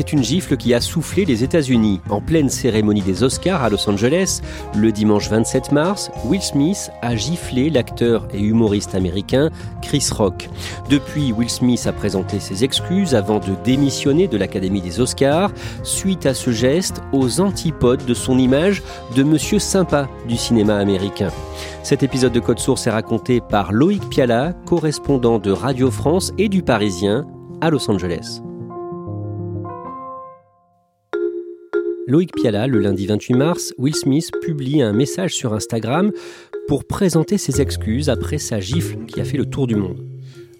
C'est une gifle qui a soufflé les États-Unis. En pleine cérémonie des Oscars à Los Angeles, le dimanche 27 mars, Will Smith a giflé l'acteur et humoriste américain Chris Rock. Depuis, Will Smith a présenté ses excuses avant de démissionner de l'Académie des Oscars, suite à ce geste aux antipodes de son image de monsieur sympa du cinéma américain. Cet épisode de Code Source est raconté par Loïc Piala, correspondant de Radio France et du Parisien à Los Angeles. Loïc Piala, le lundi 28 mars, Will Smith publie un message sur Instagram pour présenter ses excuses après sa gifle qui a fait le tour du monde.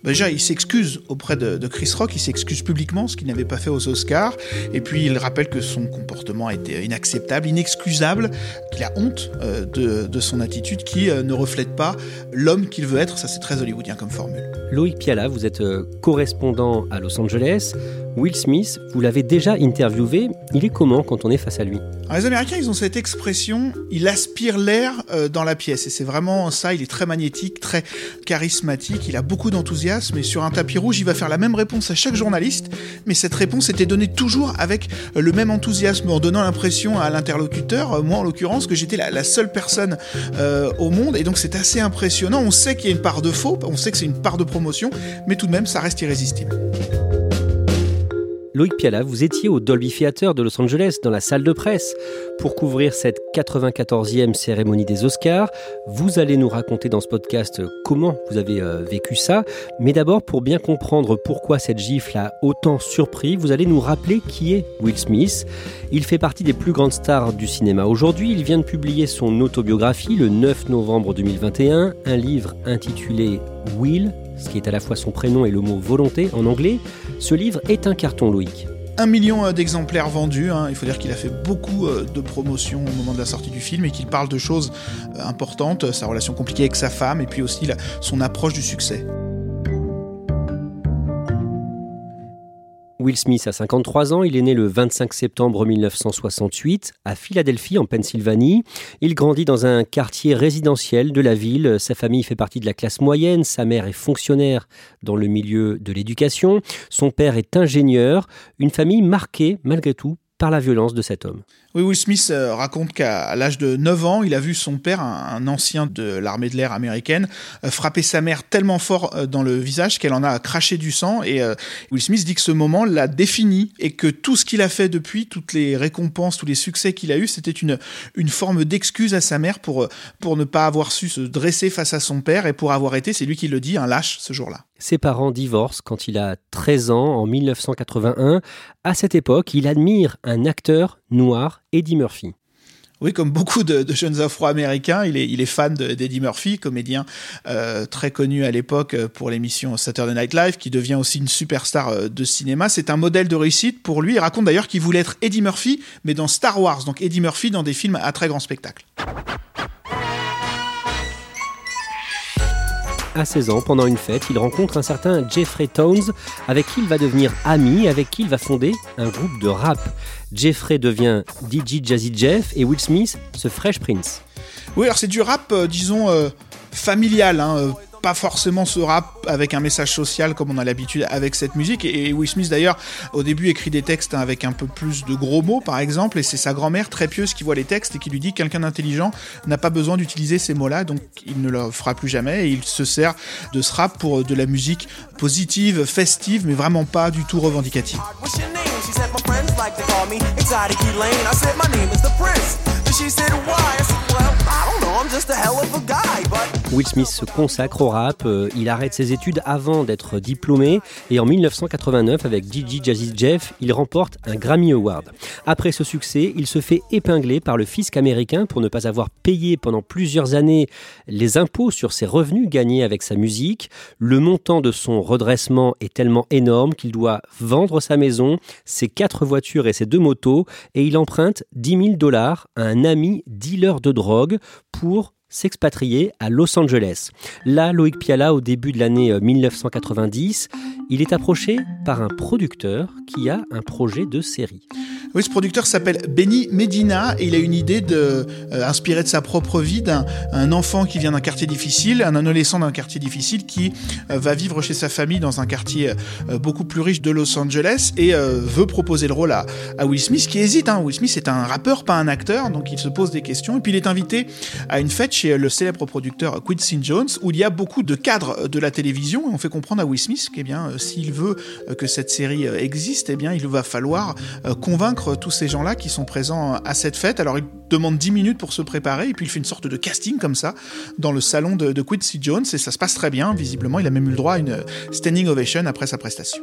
Déjà, il s'excuse auprès de, Chris Rock, il s'excuse publiquement, ce qu'il n'avait pas fait aux Oscars. Et puis, il rappelle que son comportement était inacceptable, inexcusable, qu'il a honte euh, de, son attitude qui euh, ne reflète pas l'homme qu'il veut être. Ça, c'est très hollywoodien comme formule. Loïc Piala, vous êtes euh, correspondant à Los Angeles. Will Smith, vous l'avez déjà interviewé. Il est comment quand on est face à lui? Les Américains, ils ont cette expression, il aspire l'air dans la pièce. Et c'est vraiment ça, il est très magnétique, très charismatique, il a beaucoup d'enthousiasme mais sur un tapis rouge, il va faire la même réponse à chaque journaliste, mais cette réponse était donnée toujours avec euh, le même enthousiasme, en donnant l'impression à l'interlocuteur, euh, moi en l'occurrence, que j'étais la, seule personne euh, au monde, et donc c'est assez impressionnant. On sait qu'il y a une part de faux, on sait que c'est une part de promotion, mais tout de même, ça reste irrésistible. Loïc Piala, vous étiez au Dolby Theater de Los Angeles, dans la salle de presse, pour couvrir cette 94e cérémonie des Oscars. Vous allez nous raconter dans ce podcast comment vous avez euh, vécu ça. Mais d'abord, pour bien comprendre pourquoi cette gifle a autant surpris, vous allez nous rappeler qui est Will Smith. Il fait partie des plus grandes stars du cinéma aujourd'hui. Il vient de publier son autobiographie le 9 novembre 2021, un livre intitulé Will, ce qui est à la fois son prénom et le mot volonté en anglais, ce livre est un carton Loïc. Un million euh, d'exemplaires vendus. Hein. Il faut dire qu'il a fait beaucoup euh, de promotions au moment de la sortie du film et qu'il parle de choses euh, importantes, sa relation compliquée avec sa femme et puis aussi son approche du succès. Will Smith a 53 ans, il est né le 25 septembre 1968 à Philadelphie en Pennsylvanie. Il grandit dans un quartier résidentiel de la ville. Sa famille fait partie de la classe moyenne, sa mère est fonctionnaire dans le milieu de l'éducation, son père est ingénieur, une famille marquée malgré tout par la violence de cet homme. Oui, Will Smith euh, raconte qu'à l'âge de 9 ans, il a vu son père, un, ancien de l'armée de l'air américaine, euh, frapper sa mère tellement fort euh, dans le visage qu'elle en a craché du sang. Et Will Smith dit que ce moment l'a défini et que tout ce qu'il a fait depuis, toutes les récompenses, tous les succès qu'il a eus, c'était une, forme d'excuse à sa mère pour, pour ne pas avoir su se dresser face à son père et pour avoir été, c'est lui qui le dit, un lâche ce jour-là. Ses parents divorcent quand il a 13 ans en 1981. À cette époque, il admire un acteur noir, Eddie Murphy. Oui, comme beaucoup de, jeunes Afro-Américains, il est, fan d'Eddie Murphy, comédien euh, très connu à l'époque euh, pour l'émission Saturday Night Live, qui devient aussi une superstar euh, de cinéma. C'est un modèle de réussite pour lui. Il raconte d'ailleurs qu'il voulait être Eddie Murphy, mais dans Star Wars, donc Eddie Murphy dans des films à très grand spectacle. À 16 ans, pendant une fête, il rencontre un certain Jeffrey Tones, avec qui il va devenir ami, avec qui il va fonder un groupe de rap. Jeffrey devient DJ Jazzy Jeff et Will Smith ce Fresh Prince. Oui, alors c'est du rap, euh, disons, euh, familial. Hein, euh, pas forcément ce rap avec un message social comme on a l'habitude avec cette musique. Et Will Smith d'ailleurs au début écrit des textes avec un peu plus de gros mots par exemple, et c'est sa grand-mère très pieuse qui voit les textes et qui lui dit quelqu'un d'intelligent n'a pas besoin d'utiliser ces mots-là, donc il ne le fera plus jamais. Et il se sert de ce rap pour de la musique positive, festive, mais vraiment pas du tout revendicative. Will Smith se consacre au rap, euh, il arrête ses études avant d'être diplômé et en 1989 avec DJ Jazzy Jeff, il remporte un Grammy Award. Après ce succès, il se fait épingler par le fisc américain pour ne pas avoir payé pendant plusieurs années les impôts sur ses revenus gagnés avec sa musique. Le montant de son redressement est tellement énorme qu'il doit vendre sa maison, ses quatre voitures et ses deux motos et il emprunte 10 000 dollars à un ami dealer de drogue pour s'expatrier à Los Angeles. Là, Loïc Piala, au début de l'année 1990, euh, il est approché par un producteur qui a un projet de série. Oui, ce producteur s'appelle Benny Medina et il a une idée de euh, inspirée de sa propre vie d'un un enfant qui vient d'un quartier difficile, un adolescent d'un quartier difficile qui euh, va vivre chez sa famille dans un quartier euh, beaucoup plus riche de Los Angeles et veut proposer le rôle à, Will Smith qui hésite. Hein. Will Smith est un rappeur, pas un acteur, donc il se pose des questions. Et puis il est invité à une fête chez le célèbre producteur Quincy Jones où il y a beaucoup de cadres de la télévision et on fait comprendre à Will Smith qu'eh bien s'il veut que cette série existe, eh bien il va falloir convaincre tous ces gens-là qui sont présents à cette fête. Alors il demande 10 minutes pour se préparer et puis il fait une sorte de casting comme ça dans le salon de, Quincy Jones et ça se passe très bien. Visiblement, il a même eu le droit à une standing ovation après sa prestation.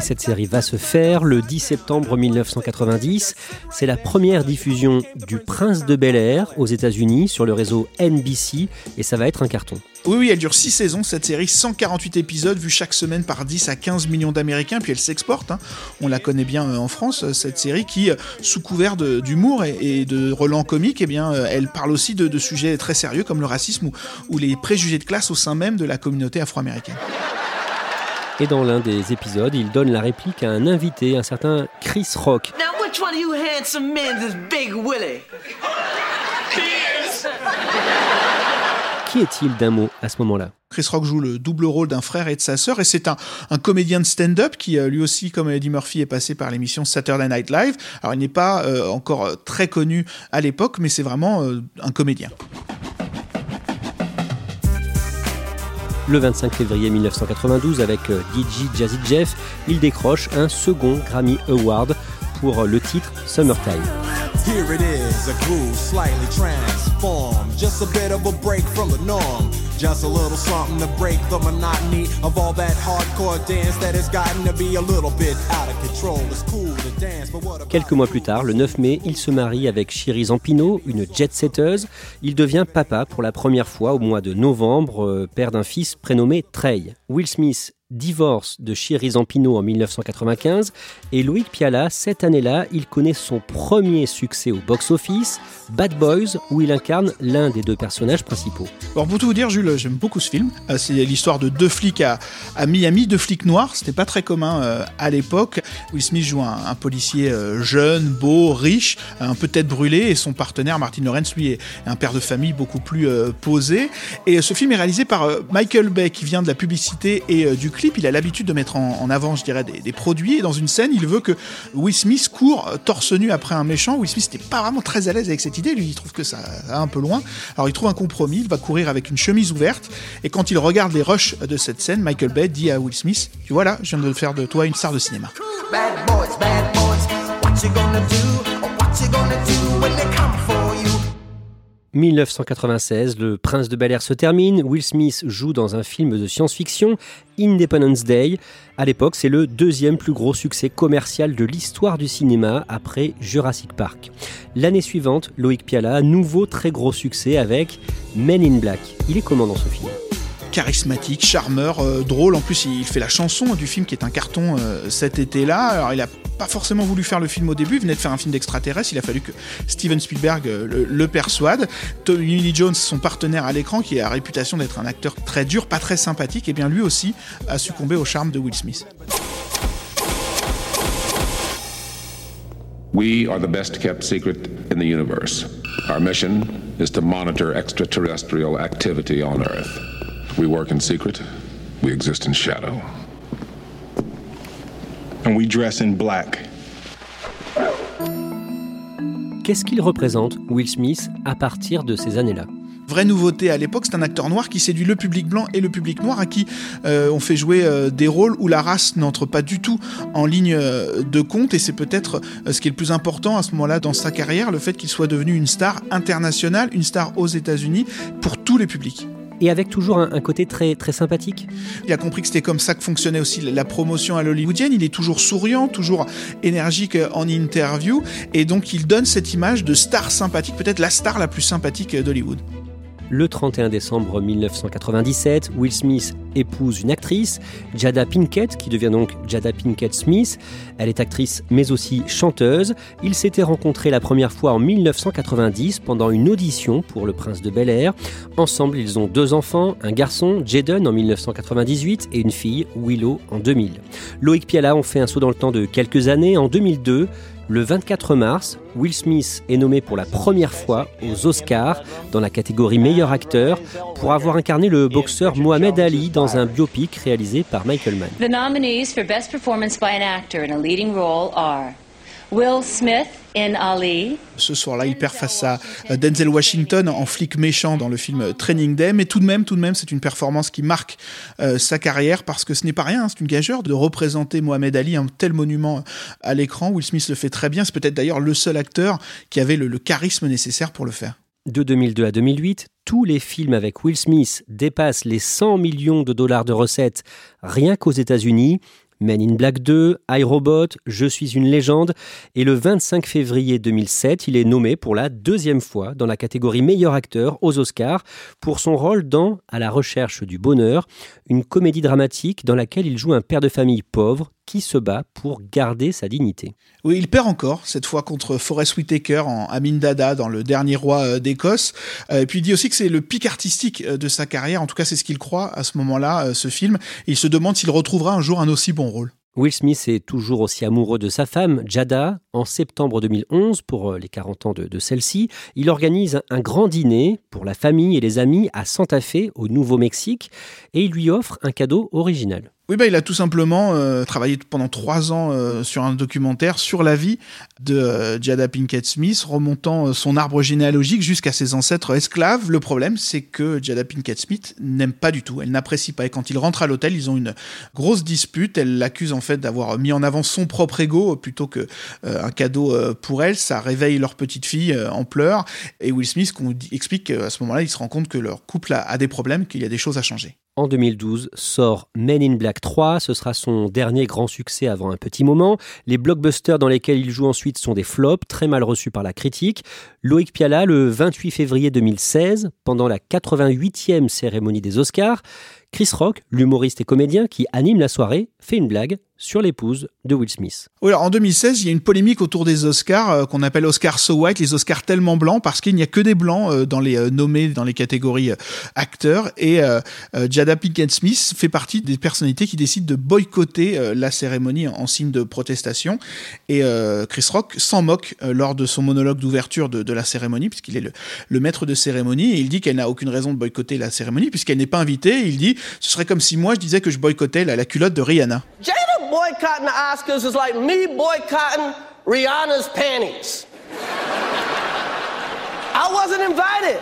Et cette série va se faire le 10 septembre 1990. C'est la première diffusion du Prince de Bel Air aux États-Unis sur le réseau NBC et ça va être un carton. Oui, elle dure 6 saisons, cette série, 148 épisodes, vus chaque semaine par 10 à 15 millions d'Américains, puis elle s'exporte. Hein. On la connaît bien euh, en France, euh, cette série qui, euh, sous couvert d'humour et, de relents comiques, eh bien, elle parle aussi de, sujets très sérieux comme le racisme ou les préjugés de classe au sein même de la communauté afro-américaine. Et dans l'un des épisodes, il donne la réplique à un invité, un certain Chris Rock. Qui est-il d'un mot à ce moment-là? Chris Rock joue le double rôle d'un frère et de sa sœur, et c'est un, comédien de stand-up qui, euh, lui aussi, comme Eddie Murphy, est passé par l'émission Saturday Night Live. Alors, il n'est pas euh, encore euh, très connu à l'époque, mais c'est vraiment un comédien. Le 25 février 1992, avec euh, DJ Jazzy Jeff, il décroche un second Grammy Award pour le titre Summertime. Just a little something to break the monotony of all that hardcore dance that has gotten to be a little bit out of control. It's cool to dance, but what Quelques mois plus tard, le 9 mai, il se marie avec Chiri Zampino, une jet-setteuse. Il devient papa pour la première fois au mois de novembre, euh, père d'un fils prénommé Trey. Will Smith divorce de Chiri Zampino en 1995 et Loïc Piala, cette année-là, il connaît son premier succès au box-office, Bad Boys, où il incarne l'un des deux personnages principaux. Alors pour tout vous dire, Jules, j'aime beaucoup ce film. Euh, c'est l'histoire de deux flics à, Miami, deux flics noirs. C'était pas très commun euh, à l'époque. Will Smith joue un, policier euh, jeune, beau, riche, un peu tête brûlée, et son partenaire Martin Lawrence, lui, est un père de famille beaucoup plus posé. Et ce film est réalisé par Michael Bay, qui vient de la publicité et du Il a l'habitude de mettre en, avant, je dirais, des, produits. Et dans une scène, il veut que Will Smith court torse nu après un méchant. Will Smith n'était pas vraiment très à l'aise avec cette idée. Lui, il trouve que ça va un peu loin. Alors il trouve un compromis. Il va courir avec une chemise ouverte. Et quand il regarde les rushs de cette scène, Michael Bay dit à Will Smith Tu vois là, je viens de faire de toi une star de cinéma. 1996, Le Prince de Bel Air se termine. Will Smith joue dans un film de science-fiction, Independence Day. À l'époque, c'est le deuxième plus gros succès commercial de l'histoire du cinéma après Jurassic Park. L'année suivante, Loïc Piala, nouveau très gros succès avec Men in Black. Il est comment dans ce film? Charismatique, charmeur, euh, drôle. En plus, il fait la chanson du film qui est un carton euh, cet été-là. Alors, il a pas forcément voulu faire le film au début, il venait de faire un film d'extraterrestre, il a fallu que Steven Spielberg euh, le, persuade. Tommy Lee Jones, son partenaire à l'écran, qui a la réputation d'être un acteur très dur, pas très sympathique, et eh bien lui aussi a succombé au charme de Will Smith. We are the best kept secret in the universe. Our mission is to monitor extraterrestrial activity on Earth. We work in secret, we exist in shadow. And we dress in black. Qu'est-ce qu'il représente, Will Smith, à partir de ces années-là? Vraie nouveauté à l'époque, c'est un acteur noir qui séduit le public blanc et le public noir à qui euh, on fait jouer euh, des rôles où la race n'entre pas du tout en ligne euh, de compte et c'est peut-être ce qui est le plus important à ce moment-là dans sa carrière, le fait qu'il soit devenu une star internationale, une star aux États-Unis pour tous les publics et avec toujours un, côté très, très sympathique. Il a compris que c'était comme ça que fonctionnait aussi la promotion à l'hollywoodienne. Il est toujours souriant, toujours énergique en interview, et donc il donne cette image de star sympathique, peut-être la star la plus sympathique d'Hollywood. Le 31 décembre 1997, Will Smith épouse une actrice, Jada Pinkett, qui devient donc Jada Pinkett Smith. Elle est actrice mais aussi chanteuse. Ils s'étaient rencontrés la première fois en 1990 pendant une audition pour Le Prince de Bel Air. Ensemble, ils ont deux enfants, un garçon, Jaden en 1998 et une fille, Willow en 2000. Loïc Piala ont fait un saut dans le temps de quelques années. En 2002, le 24 mars, Will Smith est nommé pour la première fois aux Oscars dans la catégorie meilleur acteur pour avoir incarné le boxeur Mohamed Ali dans un biopic réalisé par Michael Mann. The nominees for best performance by an actor in a leading role are Will Smith. Ce soir-là, il perd face à euh, Denzel Washington en flic méchant dans le film Training Day. Mais tout de même, tout de même, c'est une performance qui marque euh, sa carrière parce que ce n'est pas rien, hein, c'est une gageure de représenter Mohamed Ali, un tel monument à l'écran. Will Smith le fait très bien. C'est peut-être d'ailleurs le seul acteur qui avait le, le charisme nécessaire pour le faire. De 2002 à 2008, tous les films avec Will Smith dépassent les 100 millions de dollars de recettes rien qu'aux États-Unis. Men in Black 2, iRobot, Je suis une légende. Et le 25 février 2007, il est nommé pour la deuxième fois dans la catégorie meilleur acteur aux Oscars pour son rôle dans À la recherche du bonheur, une comédie dramatique dans laquelle il joue un père de famille pauvre qui se bat pour garder sa dignité. Oui, il perd encore, cette fois contre Forest Whitaker en Amin Dada dans Le Dernier Roi euh, d'Écosse. Euh, et puis il dit aussi que c'est le pic artistique euh, de sa carrière, en tout cas c'est ce qu'il croit à ce moment-là, ce film. Il se demande s'il retrouvera un jour un aussi bon Will Smith est toujours aussi amoureux de sa femme, Jada. En septembre 2011, pour les 40 ans de celle-ci, il organise un grand dîner pour la famille et les amis à Santa Fe, au Nouveau-Mexique, et il lui offre un cadeau original. Oui, bah, il a tout simplement euh, travaillé pendant trois ans euh, sur un documentaire sur la vie de euh, Jada Pinkett Smith, remontant euh, son arbre généalogique jusqu'à ses ancêtres esclaves. Le problème, c'est que Jada Pinkett Smith n'aime pas du tout, elle n'apprécie pas. Et quand il rentre à l'hôtel, ils ont une grosse dispute. Elle l'accuse en fait d'avoir mis en avant son propre ego plutôt que un cadeau pour elle. Ça réveille leur petite fille en pleurs. Et Will Smith explique qu'à ce moment-là, il se rend compte que leur couple a des problèmes, qu'il y a des choses à changer en 2012 sort Men in Black 3. Ce sera son dernier grand succès avant un petit moment. Les blockbusters dans lesquels il joue ensuite sont des flops, très mal reçus par la critique. Loïc Piala, le 28 février 2016, pendant la 88e cérémonie des Oscars, Chris Rock, l'humoriste et comédien qui anime la soirée, fait une blague sur l'épouse de Will Smith. Oui, alors en 2016, il y a une polémique autour des Oscars euh, qu'on appelle Oscars so white, les Oscars tellement blancs, parce qu'il n'y a que des blancs euh, dans les euh, nommés dans les catégories acteurs. Et Jada Pinkett Smith fait partie des personnalités qui décident de boycotter la cérémonie en, signe de protestation. Et Chris Rock s'en moque lors de son monologue d'ouverture de, de, la cérémonie, puisqu'il est le, le, maître de cérémonie. Et il dit qu'elle n'a aucune raison de boycotter la cérémonie, puisqu'elle n'est pas invitée. Il dit ce serait comme si moi je disais que je boycottais la, la culotte de Rihanna. Oscars is like me boycotting Rihanna's panties. I wasn't invited.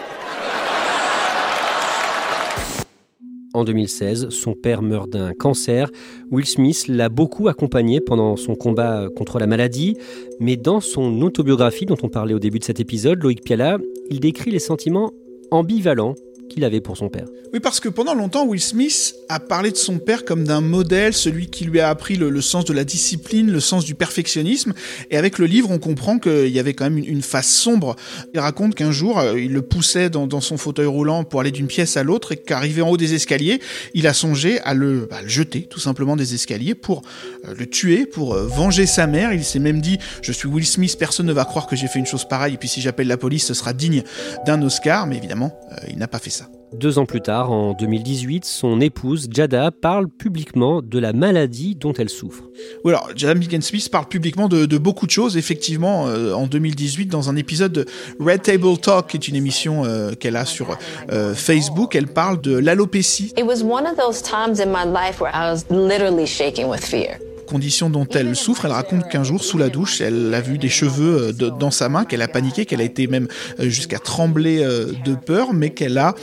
En 2016, son père meurt d'un cancer. Will Smith l'a beaucoup accompagné pendant son combat contre la maladie, mais dans son autobiographie dont on parlait au début de cet épisode, Loïc Piala, il décrit les sentiments ambivalents qu'il avait pour son père. Oui, parce que pendant longtemps, Will Smith a parlé de son père comme d'un modèle, celui qui lui a appris le, sens de la discipline, le sens du perfectionnisme. Et avec le livre, on comprend qu'il y avait quand même une, face sombre. Il raconte qu'un jour, euh, il le poussait dans, son fauteuil roulant pour aller d'une pièce à l'autre et qu'arrivé en haut des escaliers, il a songé à le, bah, jeter tout simplement des escaliers pour euh, le tuer, pour euh, venger sa mère. Il s'est même dit, je suis Will Smith, personne ne va croire que j'ai fait une chose pareille, et puis si j'appelle la police, ce sera digne d'un Oscar. Mais évidemment, il n'a pas fait ça. Deux ans plus tard, en 2018, son épouse Jada parle publiquement de la maladie dont elle souffre. Oui, alors Jada Pinkett Smith parle publiquement de, de, beaucoup de choses. Effectivement, euh, en 2018, dans un épisode de Red Table Talk, qui est une émission euh, qu'elle a sur euh, Facebook, elle parle de l'alopécie. It was one of those times in my life where I was literally shaking with fear conditions dont elle souffre. Elle raconte qu'un jour, sous la douche, elle a vu des cheveux de, dans sa main, qu'elle a paniqué, qu'elle a été même jusqu'à trembler de peur, mais qu'elle a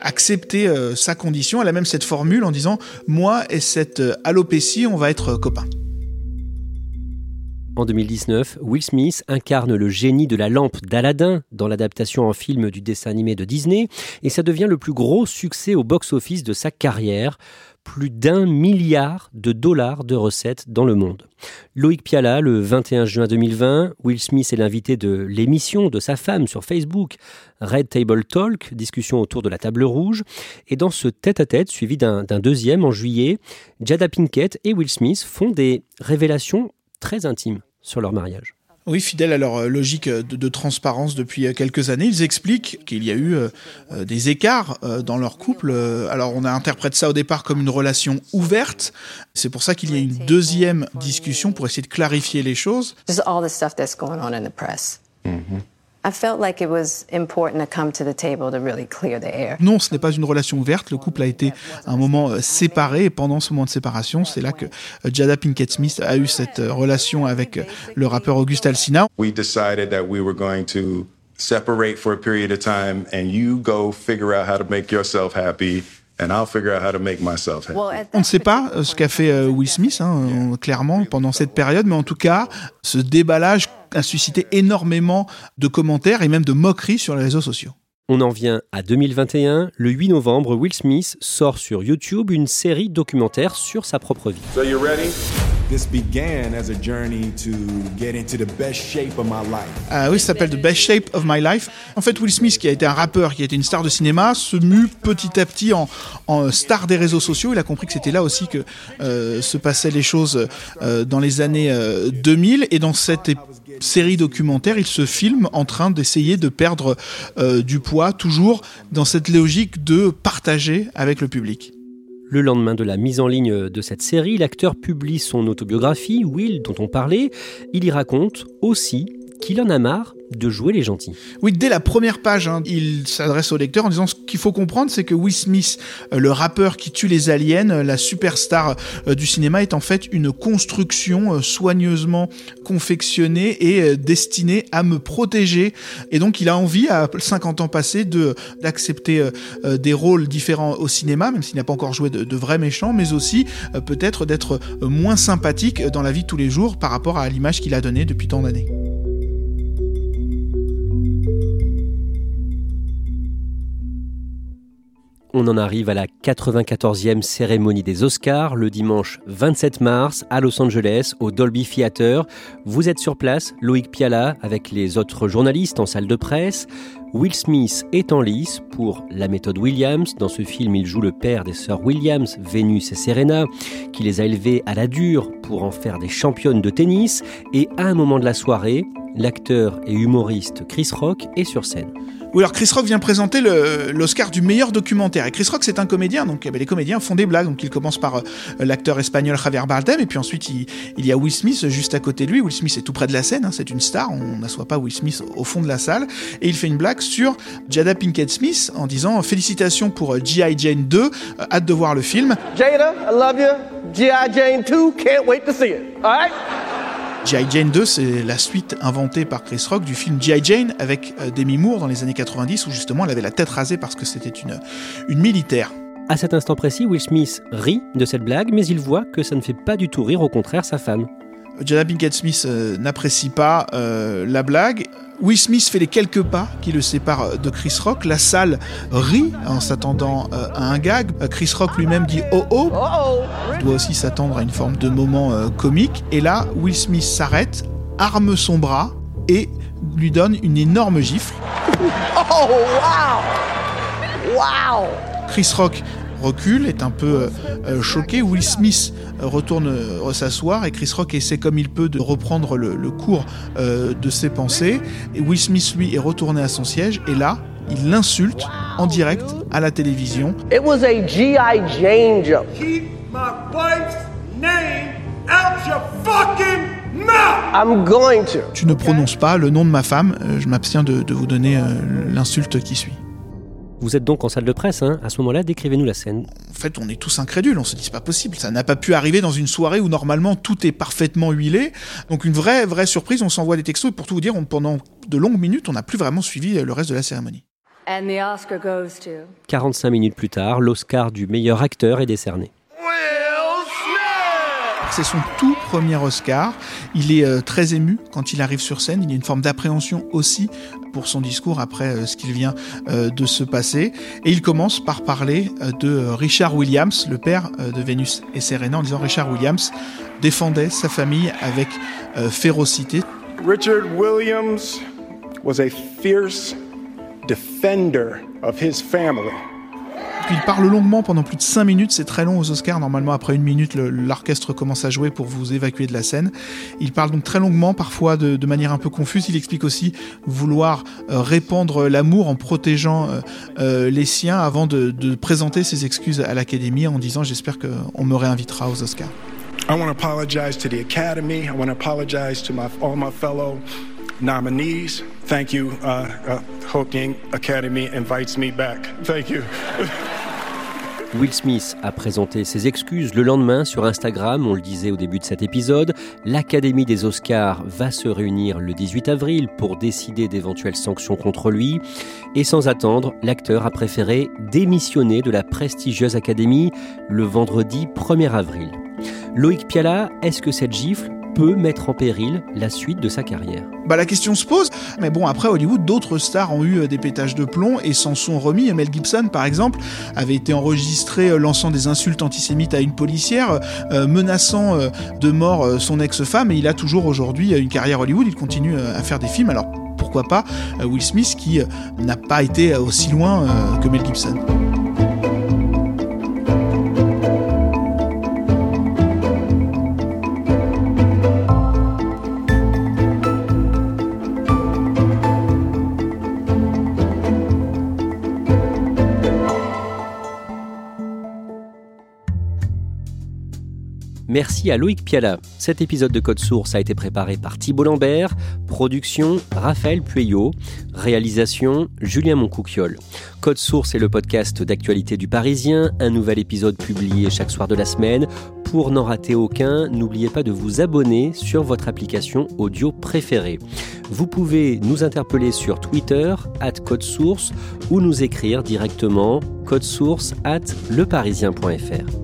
accepté sa condition. Elle a même cette formule en disant Moi et cette alopécie, on va être copains. En 2019, Will Smith incarne le génie de la lampe d'Aladin dans l'adaptation en film du dessin animé de Disney, et ça devient le plus gros succès au box-office de sa carrière. Plus d'un milliard de dollars de recettes dans le monde. Loïc Piala, le 21 juin 2020, Will Smith est l'invité de l'émission de sa femme sur Facebook, Red Table Talk, discussion autour de la table rouge. Et dans ce tête-à-tête, suivi d'un deuxième en juillet, Jada Pinkett et Will Smith font des révélations très intimes sur leur mariage. Oui, fidèles à leur euh, logique euh, de, transparence depuis euh, quelques années, ils expliquent qu'il y a eu des écarts dans leur couple. Alors on a interprété ça au départ comme une relation ouverte. C'est pour ça qu'il y a une deuxième discussion pour essayer de clarifier les choses. Non, ce n'est pas une relation ouverte. Le couple a été un moment euh, séparé et pendant ce moment de séparation, c'est là que euh, Jada Pinkett Smith a eu cette euh, relation avec le rappeur Auguste Alsina. We decided that we were going to separate for a period of time and you go figure out how to make yourself happy. And I'll figure out how to make myself happy. On ne sait pas ce qu'a fait Will Smith, hein, clairement, pendant cette période, mais en tout cas, ce déballage a suscité énormément de commentaires et même de moqueries sur les réseaux sociaux. On en vient à 2021. Le 8 novembre, Will Smith sort sur YouTube une série documentaire sur sa propre vie. So you ready? Ah oui, ça s'appelle The Best Shape of My Life. En fait, Will Smith, qui a été un rappeur, qui a été une star de cinéma, se mue petit à petit en, en star des réseaux sociaux. Il a compris que c'était là aussi que euh, se passaient les choses euh, dans les années 2000. Euh, et dans cette série documentaire, il se filme en train d'essayer de perdre du poids, toujours dans cette logique de partager avec le public. Le lendemain de la mise en ligne de cette série, l'acteur publie son autobiographie, Will, dont on parlait. Il y raconte aussi qu'il en a marre de jouer les gentils. Oui, dès la première page, hein, il s'adresse au lecteur en disant ce qu'il faut comprendre, c'est que Will Smith, euh, le rappeur qui tue les aliens, euh, la superstar euh, du cinéma, est en fait une construction soigneusement confectionnée et destinée à me protéger. Et donc, il a envie, à 50 ans passés, de d'accepter des rôles différents au cinéma, même s'il n'a pas encore joué de, de vrais méchants, mais aussi peut-être d'être moins sympathique dans la vie de tous les jours par rapport à l'image qu'il a donnée depuis tant d'années. On en arrive à la 94e cérémonie des Oscars le dimanche 27 mars à Los Angeles au Dolby Theater. Vous êtes sur place, Loïc Piala avec les autres journalistes en salle de presse. Will Smith est en lice pour La méthode Williams. Dans ce film, il joue le père des sœurs Williams, Vénus et Serena, qui les a élevées à la dure pour en faire des championnes de tennis. Et à un moment de la soirée, l'acteur et humoriste Chris Rock est sur scène. Oui, alors Chris Rock vient présenter l'Oscar du meilleur documentaire. Et Chris Rock, c'est un comédien, donc eh ben, les comédiens font des blagues. Donc il commence par euh, l'acteur espagnol Javier Bardem, et puis ensuite il, y a Will Smith juste à côté de lui. Will Smith est tout près de la scène, hein, c'est une star, on n'assoit pas Will Smith au fond de la salle. Et il fait une blague sur Jada Pinkett Smith en disant Félicitations pour euh, G.I. Jane 2, euh, hâte de voir le film. Jada, I love you. G.I. Jane 2, can't wait to see it. All right? G.I. Jane 2, c'est la suite inventée par Chris Rock du film G.I. Jane avec euh, Demi Moore dans les années 90 où justement elle avait la tête rasée parce que c'était une, une militaire. À cet instant précis, Will Smith rit de cette blague, mais il voit que ça ne fait pas du tout rire, au contraire, sa femme. Jada Pinkett Smith euh, n'apprécie pas euh, la blague. Will Smith fait les quelques pas qui le séparent de Chris Rock. La salle rit en s'attendant euh, à un gag. Chris Rock lui-même dit oh oh. Il doit aussi s'attendre à une forme de moment comique. Et là, Will Smith s'arrête, arme son bras et lui donne une énorme gifle. Oh wow! Wow! Chris Rock recule, est un peu euh, choqué. Will Smith retourne euh, s'asseoir et Chris Rock essaie comme il peut de reprendre le, cours euh, de ses pensées. Et Will Smith, lui, est retourné à son siège et là, il l'insulte en direct à la télévision. It was a G.I. Jane. Keep my wife's name out your fucking mouth! I'm going to. Tu ne prononces pas le nom de ma femme, je m'abstiens de, de, vous donner l'insulte qui suit. Vous êtes donc en salle de presse, hein à ce moment-là, décrivez-nous la scène. En fait, on est tous incrédules, on se dit c'est pas possible, ça n'a pas pu arriver dans une soirée où normalement tout est parfaitement huilé. Donc une vraie, vraie surprise, on s'envoie des textos et pour tout vous dire, pendant de longues minutes, on n'a plus vraiment suivi le reste de la cérémonie. 45 minutes plus tard, l'Oscar du meilleur acteur est décerné. C'est son tout premier Oscar. Il est euh, très ému quand il arrive sur scène. Il y a une forme d'appréhension aussi pour son discours après ce qu'il vient de se passer. Et il commence par parler de Richard Williams, le père de Vénus et Serena, en disant Richard Williams défendait sa famille avec férocité. Richard Williams was a fierce defender of his family. Il parle longuement pendant plus de 5 minutes, c'est très long aux Oscars, normalement après une minute l'orchestre commence à jouer pour vous évacuer de la scène. Il parle donc très longuement, parfois de, manière un peu confuse, il explique aussi vouloir euh, répandre l'amour en protégeant euh, euh, les siens avant de, présenter ses excuses à l'Académie en disant j'espère qu'on me réinvitera aux Oscars. I want to apologize to the Academy, I want to apologize to all my fellow nominees. Thank you. Uh, uh, Academy invites me back. Thank you. Will Smith a présenté ses excuses le lendemain sur Instagram, on le disait au début de cet épisode. L'Académie des Oscars va se réunir le 18 avril pour décider d'éventuelles sanctions contre lui. Et sans attendre, l'acteur a préféré démissionner de la prestigieuse Académie le vendredi 1er avril. Loïc Piala, est-ce que cette gifle peut mettre en péril la suite de sa carrière bah, La question se pose, mais bon, après Hollywood, d'autres stars ont eu euh, des pétages de plomb et s'en sont remis. Mel Gibson, par exemple, avait été enregistré euh, lançant des insultes antisémites à une policière, euh, menaçant de mort son ex-femme, et il a toujours aujourd'hui une carrière Hollywood, il continue à faire des films, alors pourquoi pas Will Smith qui n'a pas été aussi loin que Mel Gibson? Merci à Loïc Piala. Cet épisode de Code Source a été préparé par Thibault Lambert, production Raphaël Pueyo, réalisation Julien Moncouquiole. Code Source est le podcast d'actualité du Parisien, un nouvel épisode publié chaque soir de la semaine. Pour n'en rater aucun, n'oubliez pas de vous abonner sur votre application audio préférée. Vous pouvez nous interpeller sur Twitter, at Code Source, ou nous écrire directement code source at leparisien.fr.